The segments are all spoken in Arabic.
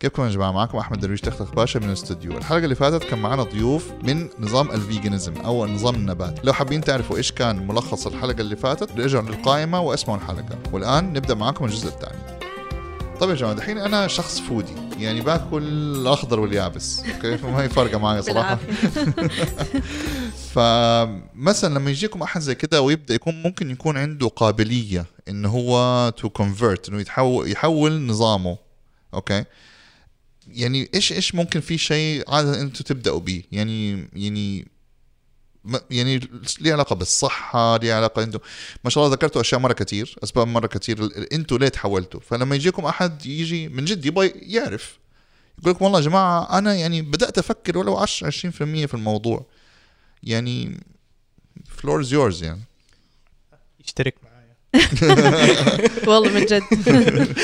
كيفكم يا جماعة؟ معكم أحمد درويش تختخ باشا من الاستوديو. الحلقة اللي فاتت كان معنا ضيوف من نظام ال veganism أو النظام النباتي لو حابين تعرفوا إيش كان ملخص الحلقة اللي فاتت رجعوا للقائمة واسمعوا الحلقة. والآن نبدأ معكم الجزء الثاني. طيب يا جماعة دحين أنا شخص foodie يعني باكل الأخضر واليابس. okay? فما هي فارقه معي صراحة. فمثلا لما يجيكم أحد زي كده ويبدأ يكون ممكن يكون عنده قابلية انه هو to convert إنه يتحول يحول نظامه. Okay? يعني إيش إيش ممكن في شيء عادة أنتم تبدأوا به يعني يعني يعني ليه علاقة بالصحة؟ ليه علاقة أنتم ما شاء الله ذكرتوا أشياء مرة كثير أسباب مرة كثير أنتم ليه تحولتوا؟ فلما يجيكم أحد يجي من جد يبغى يعرف. يقول لكم والله يا جماعة أنا يعني بدأت أفكر ولو 10 20% في الموضوع. يعني followers yours يعني. يشترك معايا. والله من جد.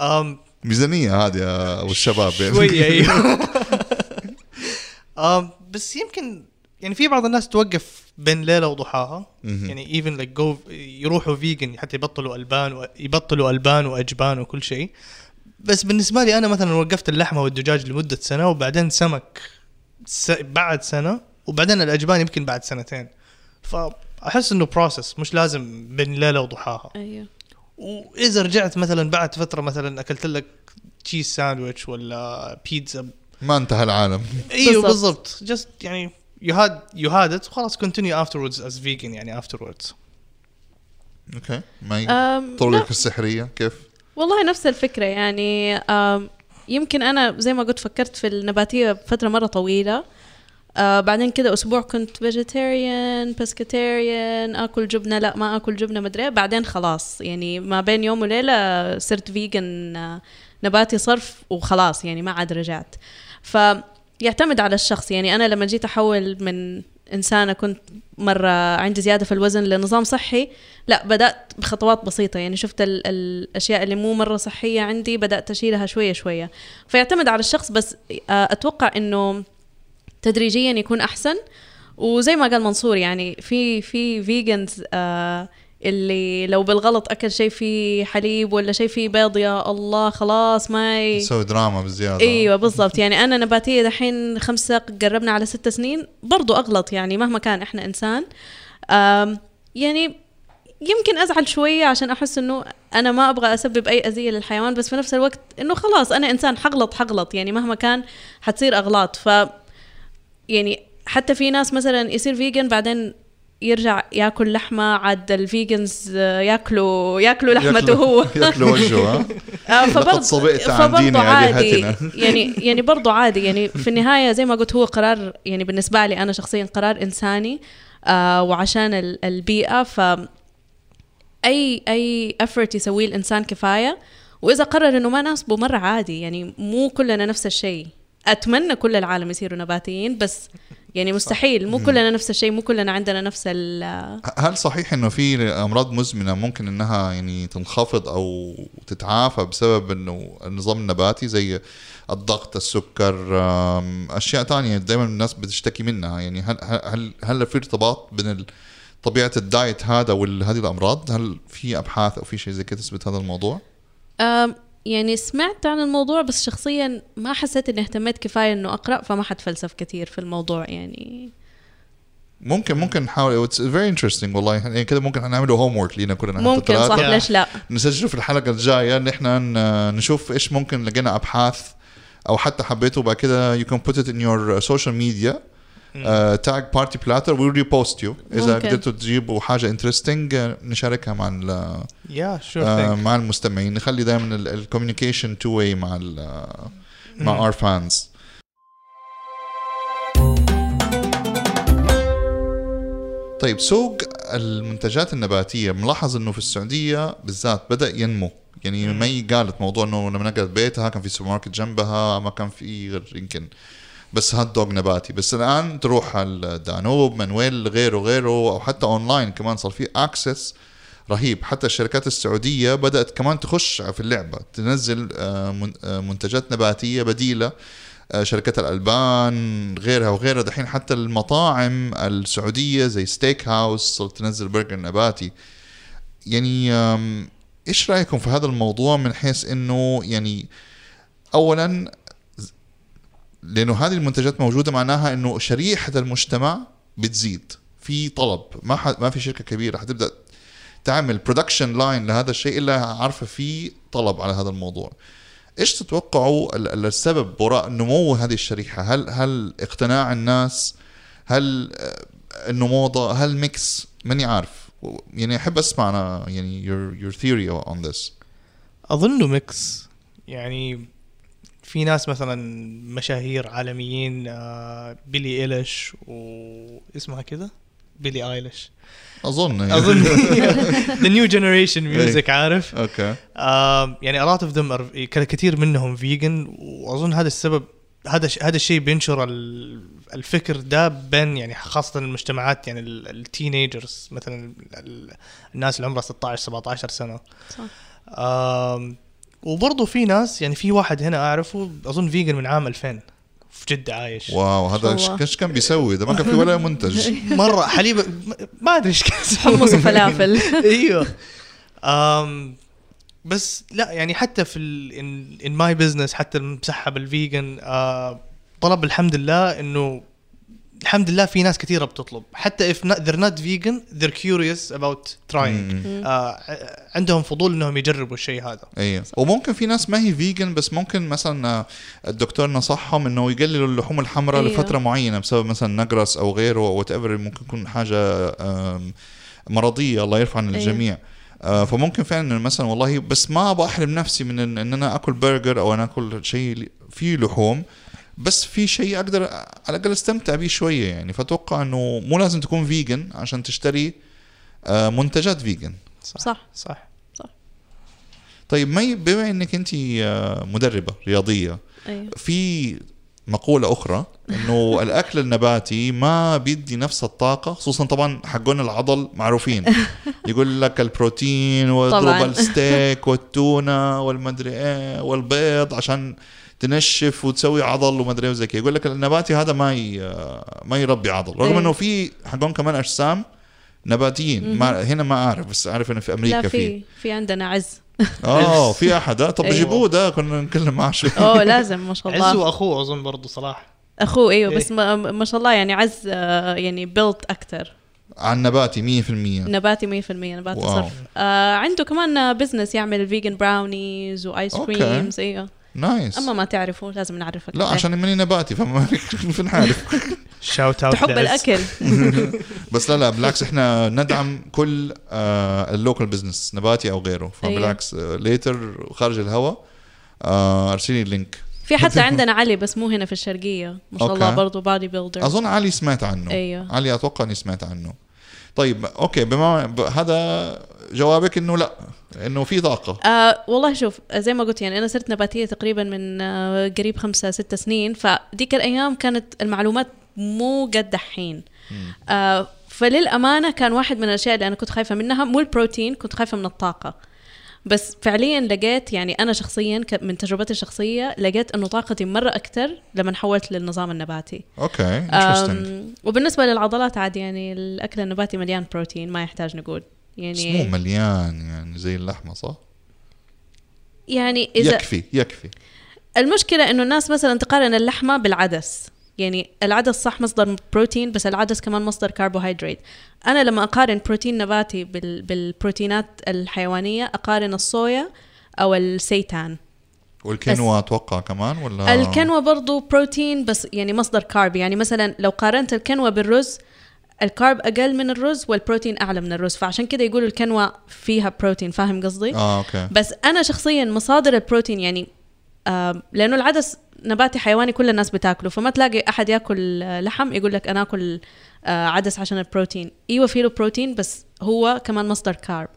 أم ميزانية هذه يا أبو الشباب. يعني. شوية أيوه. أم بس يمكن يعني في بعض الناس توقف بين ليلة وضحاها. يعني even like go يروحوا vegan حتى يبطلوا ألبان و- يبطلوا ألبان وأجبان وكل شيء. بس بالنسبة لي أنا مثلا وقفت اللحمة والدجاج لمدة سنة وبعدين سمك س... بعد سنة وبعدين الأجبان يمكن بعد سنتين. فأحس إنه process مش لازم بين ليلة وضحاها. أيوه. وإذا رجعت مثلا بعد فترة مثلا أكلت لك cheese sandwich ولا بيتزا ما انتهى العالم. أيوه بالضبط. just يعني you had you had it وخلاص continue afterwards as vegan يعني afterwards okay ما طرقك السحرية كيف؟ والله نفس الفكرة يعني يمكن أنا زي ما قلت فكرت في النباتية بفترة مرة طويلة. آه بعدين كده أسبوع كنت vegetarian pescatarian آكل جبنة لا ما آكل جبنة مدري إيه. بعدين خلاص يعني ما بين يوم وليلة صرت vegan آه، نباتي صرف وخلاص يعني ما عاد رجعت. فيعتمد على الشخص يعني أنا لما جيت أحول من إنسانة كنت مرة عندي زيادة في الوزن لنظام صحي لا بدأت بخطوات بسيطة. يعني شفت ال- الأشياء اللي مو مرة صحية عندي بدأت أشيلها شوية شوية. فيعتمد على الشخص بس آه، أتوقع إنه تدريجيا يكون أحسن. وزي ما قال منصور يعني في في فيجنز آه اللي لو بالغلط أكل شيء فيه حليب ولا شيء فيه بيض يا الله خلاص ما ي... تسوي دراما بزيادة. إيوه بالضبط. يعني أنا نباتية دحين خمسة قربنا على ست سنين برضو أغلط يعني مهما كان إحنا إنسان. يعني يمكن أزعل شوية عشان أحس إنه أنا ما أبغى أسبب أي أذية للحيوان بس في نفس الوقت إنه خلاص أنا إنسان حغلط حغلط. يعني مهما كان حتصير أغلاط. ف يعني حتى في ناس مثلا يصير vegan بعدين يرجع ياكل لحمة عاد ال vegans ياكلوا ياكلوا لحمته هو. ياكلوا وجهه ها؟ آه، فبرضه عادي. يعني يعني برضه عادي. يعني في النهاية زي ما قلت هو قرار يعني بالنسبة لي أنا شخصيا قرار إنساني آه وعشان ال- البيئة. ف any أي effort يسويه الإنسان كفاية. وإذا قرر إنه ما ناسبه مره عادي. يعني مو كلنا نفس الشيء. أتمنى كل العالم يصيروا نباتيين بس يعني مستحيل. مو كلنا نفس الشيء مو كلنا عندنا نفس ال هل صحيح إنه في أمراض مزمنة ممكن إنها يعني تنخفض أو تتعافى بسبب إنه النظام النباتي زي الضغط السكر أشياء تانية دائما الناس بتشتكي منها؟ يعني هل هل هل في ارتباط بين طبيعة الدايت هذا وهذه الأمراض؟ هل في أبحاث أو في شيء زي كده تثبت هذا الموضوع؟ يعني سمعت عن الموضوع بس شخصيا ما حسيت إني اهتميت كفاية إنه أقرأ فما حتفلسف كثير في الموضوع يعني. ممكن ممكن نحاول. It's very interesting والله. يعني كده ممكن نعمله homework لينا كلنا. ممكن صح. ليش لا؟ نسجله في الحلقة الجاية. ان إحنا نشوف إيش ممكن لقينا أبحاث أو حتى حبيته. بعد كده you can put it in your social media. tag Party Platter we'll repost you اذا. قدرتوا تجيبوا حاجة interesting نشاركها مع ال- yeah sure مع المستمعين نخلي دائما ال communication two way مع ال- مع our fans طيب سوق المنتجات النباتية. ملاحظ إنه في السعودية بالذات بدأ ينمو. يعني مم. مي قالت موضوع إنه لما نقلت بيتها كان في سوبر ماركت جنبها ما كان في غير يمكن بس hot dog نباتي. بس الآن تروح على الدانوب منويل غيره غيره أو حتى أونلاين كمان صار في access رهيب. حتى الشركات السعودية بدأت كمان تخش في اللعبة تنزل آه، آه، منتجات نباتية بديلة آه، شركات الألبان غيرها وغيرها. دحين حتى المطاعم السعودية زي ستيك هاوس صارت تنزل برجر نباتي. يعني إيش رأيكم في هذا الموضوع من حيث إنه يعني اولا لأنه هذه المنتجات موجودة معناها إنه شريحة المجتمع بتزيد. في طلب. ما ح... ما في شركة كبيرة حتبدأ تعمل production line لهذا الشيء إلا عارفة في طلب على هذا الموضوع. إيش تتوقعوا ال- ال- السبب وراء نمو هذه الشريحة؟ هل هل اقتناع الناس؟ هل انه موضه هل mix ماني عارف. يعني أحب أسمع أنا يعني your your theory on this. اظنه mix يعني في ناس مثلا مشاهير عالميين آه، بيلي إيليش واسمها كذا؟ بيلي آيليش. أظن. أظن. the new generation music عارف؟ okay. آم، يعني a lot of them are كثير منهم vegan وأظن هذا السبب هذا ش- هذا الشيء بينشر ال- الفكر ده بين يعني خاصة المجتمعات يعني ال teenagers مثلا ال- الناس اللي عمرها 16 17 سنة. صح. وبرضه في ناس يعني في واحد هنا أعرفه أظن vegan من عام 2000 في جدة عايش. wow هذا. إيش إيش كان بيسوي؟ ده ما كان في ولا منتج. مرة حليب ما أدري إيش كان. حمص وفلافل. أيوه. أم بس لا يعني حتى في in my business حتى المسحب ال vegan آه طلب الحمد لله إنه الحمد لله في ناس كثيرة بتطلب. حتى if not, they're not vegan they're curious about trying. آه عندهم فضول إنهم يجربوا الشيء هذا. أيوه وممكن في ناس ما هي vegan بس ممكن مثلا آه، الدكتور نصحهم إنه يقللوا اللحوم الحمراء أيوة. لفترة معينة بسبب مثلا نقرس أو غيره whatever ممكن يكون حاجة مرضية. الله يرفع عن. الجميع آه، فممكن فعلا مثلا والله بس ما أبغى احرم نفسي من ان إن أنا آكل برجر أو أنا آكل شيء فيه لحوم. بس في شيء أقدر على الأقل أستمتع به شوية يعني. فأتوقع إنه مو لازم تكون vegan عشان تشتري آه، منتجات vegan صح. صح. طيب مي بما إنك أنت مدربة رياضية أيوه في مقولة أخرى إنه الأكل النباتي ما بيدي نفس الطاقة خصوصا طبعا حقون العضل معروفين. يقول لك البروتين واضرب. الستيك والتونة والمدري إيه والبيض عشان تنشف وتسوي عضل ومدري إيه وزي كذا. يقول لك النباتي هذا ما ي... ما يربي عضل. رغم إيه. إنه في حقون كمان أجسام نباتيين. ما هنا ما أعرف بس أعرف إنه في أمريكا في في. في عندنا عز. آه في أحد. آه، طب أيوة. جيبوه ده كنا نتكلم معاه شوي أوه لازم ما شاء عز الله وأخوه أظن برضه صلاح. أخوه إيوه بس إيه. ما, ما شاء الله يعني عز آه، يعني built أكثر عن نباتي 100% نباتي 100% نباتي wow. صرف. آه عنده كمان business يعمل vegan brownies و ice. creams إيوه. nice أما ما تعرفوا لازم نعرفك. لا عليه. عشان ماني نباتي فما فين عارف shout out تحب الأكل. بس لا لا بالعكس إحنا ندعم كل آه ال local business نباتي أو غيره. فبالعكس آه later خارج الهواء آه أرسلي ال link في حتى عندنا علي بس مو هنا في الشرقية. ما شاء الله. برضه bodybuilder أظن علي سمعت عنه. أيوه. علي أتوقع إني سمعت عنه. طيب okay بما هذا جوابك إنه لا إنه في طاقة. آه والله شوف زي ما قلت يعني أنا صرت نباتية تقريبا من آه قريب خمسة ستة سنين فديك الأيام كانت المعلومات مو قد دحين. آه فللأمانة كان واحد من الأشياء اللي أنا كنت خايفة منها مو البروتين كنت خايفة من الطاقة. بس فعليا لقيت يعني أنا شخصيا من تجربتي الشخصية لقيت إنه طاقتي مرة أكثر لما حولت للنظام النباتي. أوكي وبالنسبة للعضلات عادي يعني الأكل النباتي مليان بروتين ما يحتاج نقول. بس مو يعني مليان يعني زي اللحمة صح؟ يعني إذا يكفي يكفي. المشكلة إنه الناس مثلا تقارن اللحمة بالعدس. يعني العدس صح مصدر بروتين بس العدس كمان مصدر كربوهيدرات أنا لما أقارن بروتين نباتي بال بالبروتينات الحيوانية أقارن الصويا أو السيتان. والكينوا أتوقع كمان ولا؟ الكنوة برضو بروتين بس يعني مصدر carb يعني مثلا لو قارنت الكنوة بالرز ال carb أقل من الرز والبروتين أعلى من الرز. فعشان كده يقولوا الكنوة فيها بروتين فاهم قصدي؟ آه okay. بس أنا شخصيا مصادر البروتين يعني آه لأنه العدس نباتي حيواني كل الناس بتاكله فما تلاقي أحد ياكل لحم يقول لك أنا آكل آه عدس عشان البروتين. إيوه فيه له بروتين بس هو كمان مصدر carb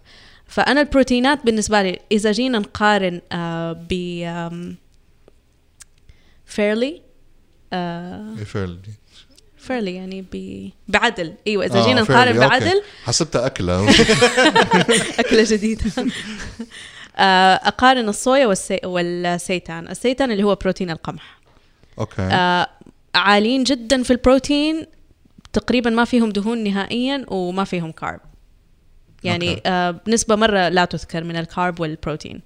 فأنا البروتينات بالنسبة لي إذا جينا نقارن آه ب fairly يفعل fairly يعني ب بعدل. إيوه إذا آه، جينا نقارن. بعدل. حسبتها أكلة. أكلة جديدة. آه، أقارن الصويا والسي... والسيتان. السيتان اللي هو بروتين القمح. okay. آه، عاليين جدا في البروتين. تقريبا ما فيهم دهون نهائيا وما فيهم carb يعني. آه، بنسبة مرة لا تذكر من ال carb والبروتين.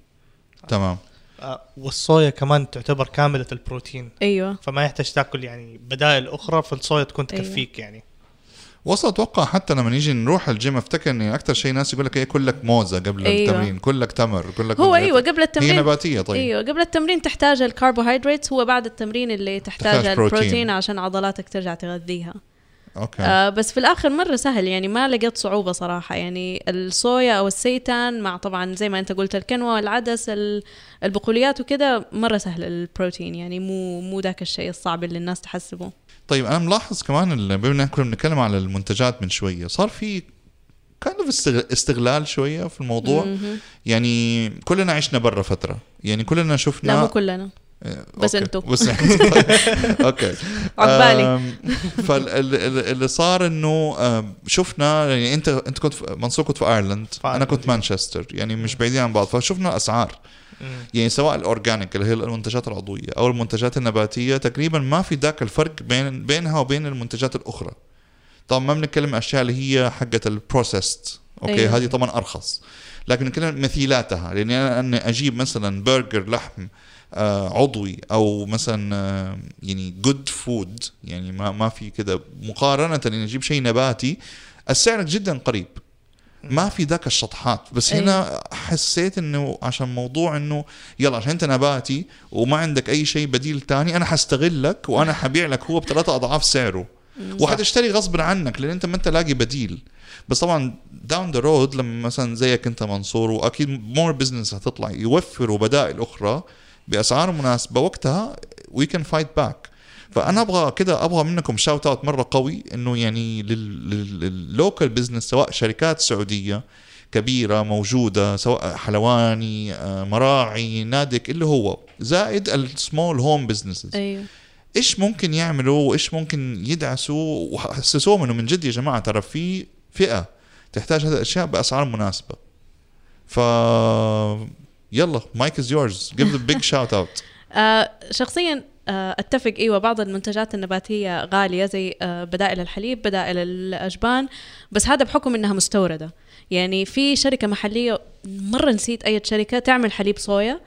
تمام. آه، والصويا كمان تعتبر كاملة البروتين. أيوه. فما يحتاج تاكل يعني بدائل أخرى فالصويا تكون أيوة. تكفيك يعني. وصل أتوقع حتى لما نيجي نروح الجيم أفتكر اني أكثر شيء ناس يقول لك إيه كلك موزة قبل أيوة. التمرين كلك تمر كلك هو أيوه قبل هي التمرين نباتية طيب أيوه قبل التمرين تحتاج الكربوهيدرات هو بعد التمرين اللي تحتاج, تحتاج بروتين. البروتين عشان عضلاتك ترجع تغذيها okay. آه بس في الآخر مرة سهل يعني ما لقيت صعوبة صراحة. يعني الصويا أو السيتان مع طبعا زي ما أنت قلت الكنوة العدس ال- البقوليات وكده مرة سهل البروتين. يعني مو مو ذاك الشيء الصعب اللي الناس تحسبه. طيب أنا ملاحظ كمان بما كنا بنتكلم على المنتجات من شوية صار في كان استغلال شوية في الموضوع. مهم. يعني كلنا عشنا برا فترة. يعني كلنا شفنا لا مو كلنا. بس. أنتو. بس okay. عقبالي فاللي صار إنه شفنا يعني انت أنت كنت منصور كنت في ايرلند أنا. كنت مانشستر يعني مش بعيدين عن بعض. فشفنا الاسعار مم. يعني سواء ال organic اللي هي المنتجات العضوية أو المنتجات النباتية تقريبا ما في ذاك الفرق بين بينها وبين المنتجات الأخرى. طبعا ما بنتكلم أشياء اللي هي حقه ال processed okay أيوة. هذه طبعا أرخص. لكن نتكلم مثيلاتها. لاني أنا أني أجيب مثلا برجر لحم آه عضوي أو مثلا آه يعني good food يعني ما ما في كذا مقارنة إني أجيب شيء نباتي السعر جدا قريب. ما في ذاك الشطحات. بس أيوة. هنا حسيت إنه عشان موضوع إنه يلا عشان أنت نباتي وما عندك أي شيء بديل تاني أنا حستغلك وأنا حبيع لك هو بثلاثة أضعاف سعره. وحتشتري غصب عنك لأن أنت ما أنت لاقي بديل. بس طبعا down the road لما مثلا زيك أنت منصور وأكيد more business هتطلع يوفروا بدائل أخرى. بأسعار مناسبة وقتها we can fight back فأنا أبغى كده أبغى منكم shout out مرة قوي إنه يعني لل local business سواء شركات سعودية كبيرة موجودة سواء حلواني آه، مراعي نادك اللي هو زائد ال small home businesses أيوه. إيش ممكن يعملوا وإيش ممكن يدعسوا وحسسوهم إنه من جد يا جماعة ترى في فئة تحتاج هذه الأشياء بأسعار مناسبة. ف يلا mic is yours give the big shout out شخصيا آه أتفق إيوه بعض المنتجات النباتية غالية زي آه بدائل الحليب بدائل الأجبان بس هذا بحكم إنها مستوردة. يعني في شركة محلية مرة نسيت أي شركة تعمل حليب صويا.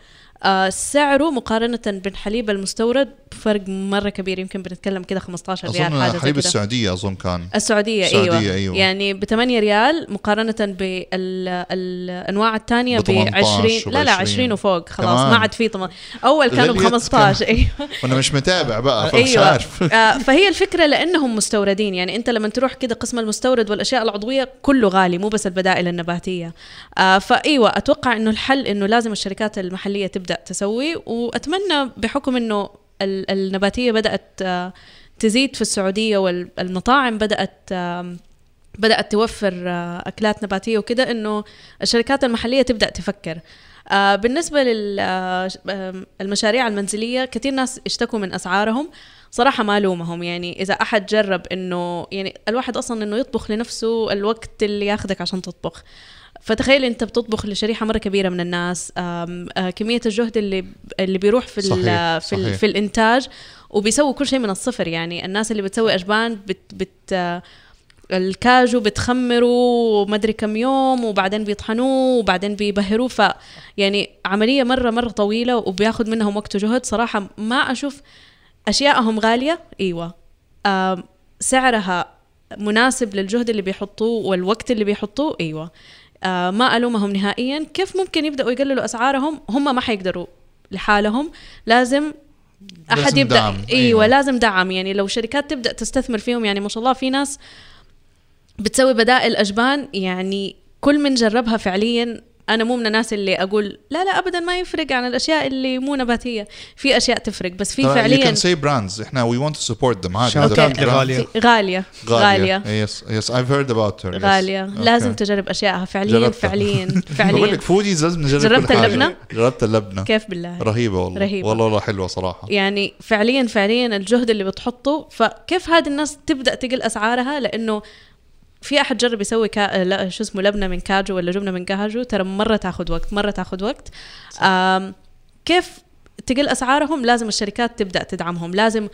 آه سعره مقارنة بالحليب المستورد فرق مرة كبير يمكن بنتكلم كده 15 ريال حاجة اظن زي حليب. السعودية أظن كان السعودية, السعودية، أيوة. أيوة. يعني ب 8 ريال مقارنة بالأنواع الثانية ب ب 18 20 لا لا وب 20 وفوق خلاص كمان. ما عاد في طم... أول كانوا ب غليت 15 أيوة وأنا مش متابع بقى فمش أيوه عارف آه فهي الفكرة لأنهم مستوردين يعني أنت لما تروح كده قسم المستورد والأشياء العضوية كله غالي مو بس البدائل النباتية آه فأيوة أتوقع إنه الحل إنه لازم الشركات المحلية تبدأ تسوي وأتمنى بحكم إنه النباتية بدأت آه تزيد في السعودية والمطاعم بدأت بدأت توفر آه، أكلات نباتية وكده إنه الشركات المحلية تبدأ تفكر. آه بالنسبة للمشاريع المنزلية كثير ناس اشتكوا من أسعارهم. صراحة ما الومهم يعني إذا أحد جرب إنه يعني الواحد أصلا إنه يطبخ لنفسه الوقت اللي ياخذك عشان تطبخ. فتخيل انت بتطبخ لشريحة مرة كبيرة من الناس آه كمية الجهد اللي اللي بيروح في صحيح، في, صحيح. في الإنتاج وبيسووا كل شيء من الصفر. يعني الناس اللي بتسوي أجبان بت بت الكاجو بتخمروا مدري كم يوم وبعدين بيطحنوه وبعدين بيبهروه. ف يعني عملية مرة مرة طويلة وبياخذ منهم وقت وجهد. صراحة ما أشوف أشياءهم غالية. إيوه. سعرها مناسب للجهد اللي بيحطوه والوقت اللي بيحطوه. إيوه. ما ألومهم نهائيا. كيف ممكن يبدأوا يقللوا أسعارهم؟ هم ما حيقدروا لحالهم. لازم أحد يبدأ. دعم، إيوه. أيوة. لازم دعم. يعني لو شركات تبدأ تستثمر فيهم يعني ما شاء الله في ناس بتسوي بدائل أجبان. يعني كل من جربها فعليا أنا مو من الناس اللي أقول لا لا ابدا ما يفرق عن الأشياء اللي مو نباتية في أشياء تفرق بس في يو فعليا كان سي براندز إحنا وي ونت تو سبورت ذم. في- غالية غالية غالية يس يس I've heard about her yes. غالية Okay. لازم تجرب أشياءها فعليا جربتها. فعليا بقول فعليا لك فوديز لازم نجرب جربت. اللبنة؟ جربت اللبنة كيف بالله رهيبة والله رهيبة. والله والله حلوة صراحة يعني فعليا فعليا الجهد اللي بتحطه فكيف هذه الناس تبدأ تقل أسعارها لأنه في أحد جرب يسوي كا... لا شو اسمه لبنة من كاجو ولا جبنة من كاجو؟ ترى مرة تاخذ وقت مرة تاخذ وقت. آم كيف تقل أسعارهم؟ لازم الشركات تبدأ تدعمهم. لازم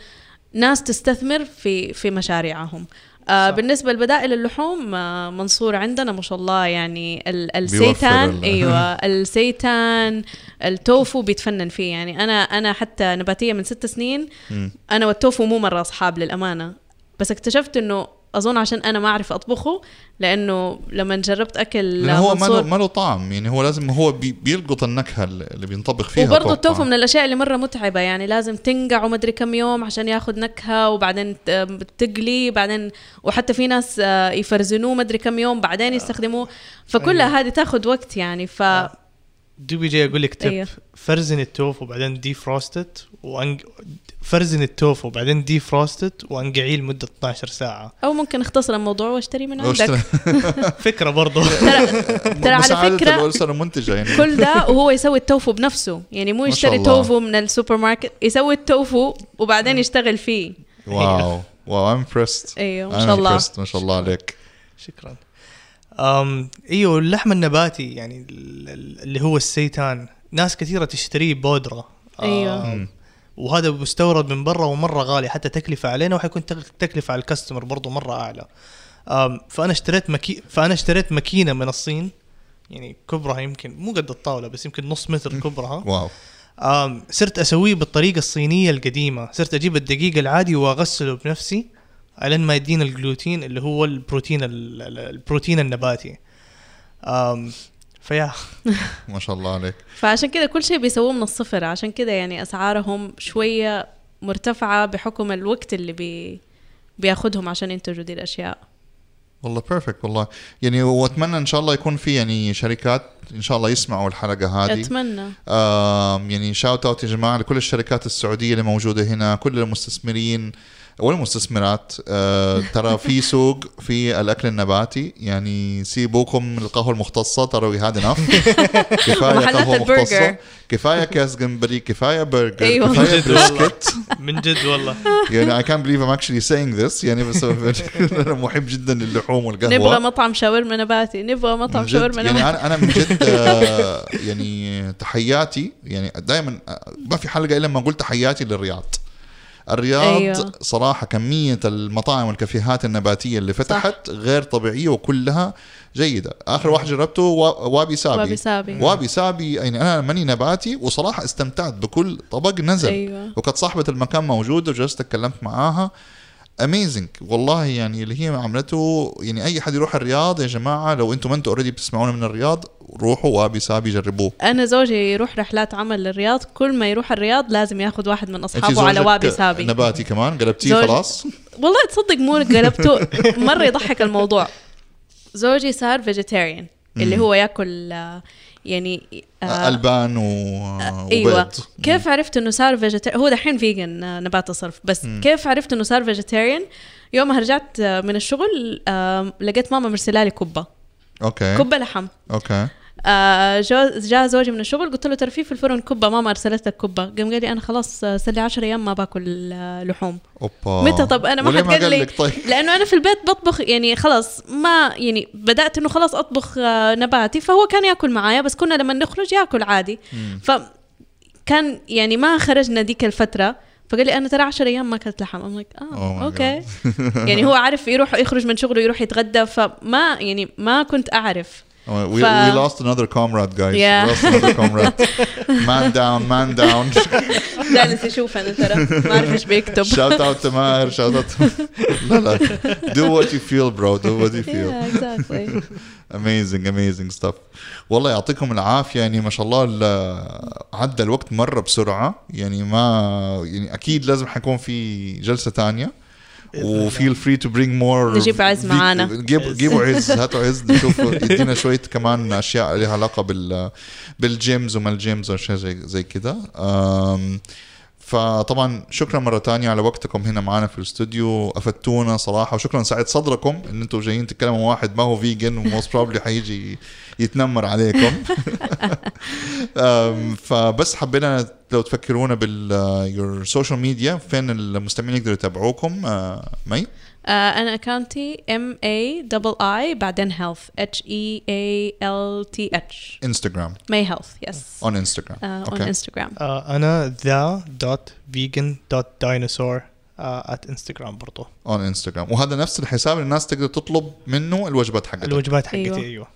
ناس تستثمر في في مشاريعهم. آه. بالنسبة لبدائل اللحوم آه منصور عندنا ما شاء الله يعني ال- السيتان. ال- أيوه السيتان التوفو بيتفنن فيه. يعني أنا أنا حتى نباتية من ست سنين. أنا والتوفو مو مرة أصحاب للأمانة. بس اكتشفت إنه أظن عشان أنا ما أعرف أطبخه لأنه لما جربت أكل لأن هو ما له ما له طعم يعني هو لازم هو بي بيلقط النكهة اللي بينطبخ فيها وبرضه. التوفو من الأشياء اللي مرة متعبة يعني لازم تنقع ومدري كم يوم عشان ياخذ نكهة وبعدين تقلي بعدين وحتى في ناس آه، يفرزنوه مدري كم يوم بعدين يستخدموه فكلها هذه تاخذ وقت يعني ف دوبي جاي أقول لك تب أيوه. frozen التوفو وبعدين defrosted وأنج... frozen التوفو وبعدين defrosted وأنقعيه لمدة 12 ساعة. أو ممكن أختصر الموضوع وأشتري من عندك. فكرة برضه ترى ترى على فكرة المنتجة يعني. كل ده وهو يسوي التوفو بنفسه. يعني مو يشتري. توفو من السوبر ماركت يسوي التوفو وبعدين يشتغل فيه. wow. wow I'm impressed. أيوه ما شاء الله. ما شاء الله عليك. شكرا. إيوه اللحم النباتي يعني ال- ال- اللي هو السيتان. ناس كثيرة تشتريه بودرة. أم، وهذا مستورد من برا ومرة غالي حتى تكلفة علينا وحيكون تك- تكلفة على الكاستمر برضه مرة أعلى. أم، فأنا اشتريت مكي... فأنا اشتريت ماكينة من الصين. يعني كبرها يمكن مو قد الطاولة بس يمكن نص متر كبرها. واو. صرت أسويه بالطريقة الصينية القديمة. صرت أجيب الدقيق العادي وأغسله بنفسي. على ما يدينا الجلوتين اللي هو البروتين ال- ال- البروتين النباتي. ف yeah. ما شاء الله عليك. فعشان كده كل شيء بيسووه من الصفر. عشان كده يعني أسعارهم شوية مرتفعة بحكم الوقت اللي بي بياخدهم عشان ينتجوا دي الأشياء. والله perfect والله. يعني وأتمنى إن شاء الله يكون في يعني شركات إن شاء الله يسمعوا الحلقة هذه. أتمنى. آم يعني shout out يا جماعة لكل الشركات السعودية اللي موجودة هنا كل المستثمرين. والمستثمرات آه ترى في سوق في الأكل النباتي يعني سيبوكم من القهوة المختصة ترى هذا enough كفاية ومحلات قهوة البرجر. مختصة. كفاية كاس جمبري كفاية برجر أيوة. كفاية جد والله. brisket من جد والله. يعني I can't believe I'm actually saying this يعني بس أنا محب جدا للحوم والقهوة. نبغى مطعم شاورما نباتي نبغى مطعم من جد. شاورما يعني نباتي. أنا أنا من جد آه، يعني تحياتي يعني دائما ما في حلقة إلا لما قلت تحياتي للرياض. الرياض أيوة. صراحة كمية المطاعم والكافيهات النباتية اللي فتحت صح. غير طبيعية وكلها جيدة آخر واحد جربته وا- وابي سابي وابي سابي. وابي سابي يعني أنا ماني نباتي وصراحة استمتعت بكل طبق نزل أيوة. وكانت صاحبة المكان موجودة وجلست اتكلمت معاها amazing والله يعني اللي هي عملته يعني أي حد يروح الرياض يا جماعة لو أنتم ما أنتم already بتسمعونا من الرياض روحوا وأبي سابي جربوه. أنا زوجي يروح رحلات عمل للرياض كل ما يروح الرياض لازم ياخذ واحد من أصحابه على وأبي سابي نباتي كمان قلبتيه خلاص؟ والله تصدق مو قلبته مرة يضحك الموضوع. زوجي صار vegetarian اللي هو ياكل آه، يعني آه، ألبان و... أيوه. وبيض كيف عرفت إنه صار vegetarian هو دحين vegan نبات صرف بس كيف عرفت إنه صار vegetarian يومها رجعت آه، من الشغل آه، لقيت ماما مرسله لي كبه okay. كبه لحم. okay. آه، جاء زوجي من الشغل قلت له ترى في في الفرن كبه ماما أرسلت لك كبه قام قال لي أنا خلاص آه، صار لي 10 أيام ما باكل آه، لحوم. أوبا. متى؟ طب أنا ما حد قال لي. طيب. لأنه أنا في البيت بطبخ يعني خلاص ما يعني بدأت إنه خلاص أطبخ آه، نباتي. فهو كان يأكل معايا بس كنا لما نخرج يأكل عادي. ف كان يعني ما خرجنا ديك الفترة. فقال لي أنا ترى 10 أيام ما أكلت لحم. ام Oh آه my okay. يعني هو عارف يروح يخرج من شغله يروح يتغدى. فما يعني ما كنت أعرف. We, we ف- lost another comrade guys Yeah. we lost another comrade man down man down جالس يشوف أنا ترى ما اعرف إيش بيكتب shout out to ماهر shout out لا لا do what you feel bro do what you feel Yeah, exactly. amazing amazing stuff والله يعطيكم العافيه يعني ما شاء الله ال- عدى الوقت مره بسرعة يعني ما يعني أكيد لازم حيكون في جلسه تانية و feel free to bring more نجيب عز معانا. جيب جيبوا عز هاتوا عز نشوف يدينا شوية كمان أشياء لها علاقة بال بال gyms وما ال gyms وأشياء زي زي كده. فطبعا شكرا مرة تانية على وقتكم هنا معنا في الاستوديو. أفدتونا صراحة. وشكرا سعيد صدركم إن أنتم جايين تتكلموا. مع واحد ما هو vegan و most probably حيجي يتنمر عليكم. فبس حبينا لو تفكرونا بال your social media فين المستمعين يقدروا يتابعوكم؟ أه، مي؟ آه، أنا account ي M A double I بعدين health H E A L T H انستغرام Maii Health yes on انستغرام on انستغرام آه أنا the dot vegan dot dinosaur at انستغرام برضو. on انستغرام وهذا نفس الحساب اللي الناس تقدر تطلب منه الوجبات حقتك. الوجبات حقتي. أيوه, أيوة.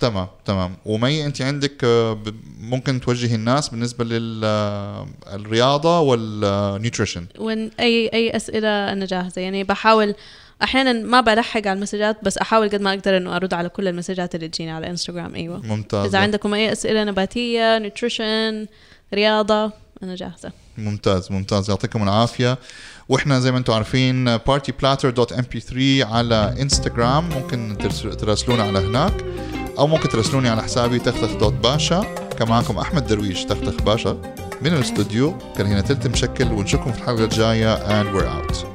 تمام تمام. ومي أنت عندك آه، ممكن توجهي الناس بالنسبة للرياضه وال nutrition. وين أي أي أسئلة أنا جاهزة. يعني بحاول أحيانا ما بلحق على المسجات بس أحاول قد ما أقدر إنه أرد على كل المسجات اللي تجيني على إنستغرام. أيوه. ممتاز. إذا عندكم أي أسئلة نباتية nutrition رياضة أنا جاهزة. ممتاز ممتاز. يعطيكم العافية. وإحنا زي ما أنتم عارفين partyplatter.mp3 على انستغرام ممكن ترس- تراسلونا على هناك. أو ممكن تراسلوني على حسابي تختخ دوت باشا. كان معكم أحمد درويش تختخ باشا. من الاستوديو كان هنا تلت مشكل ونشوفكم في الحلقة الجاية and we're out.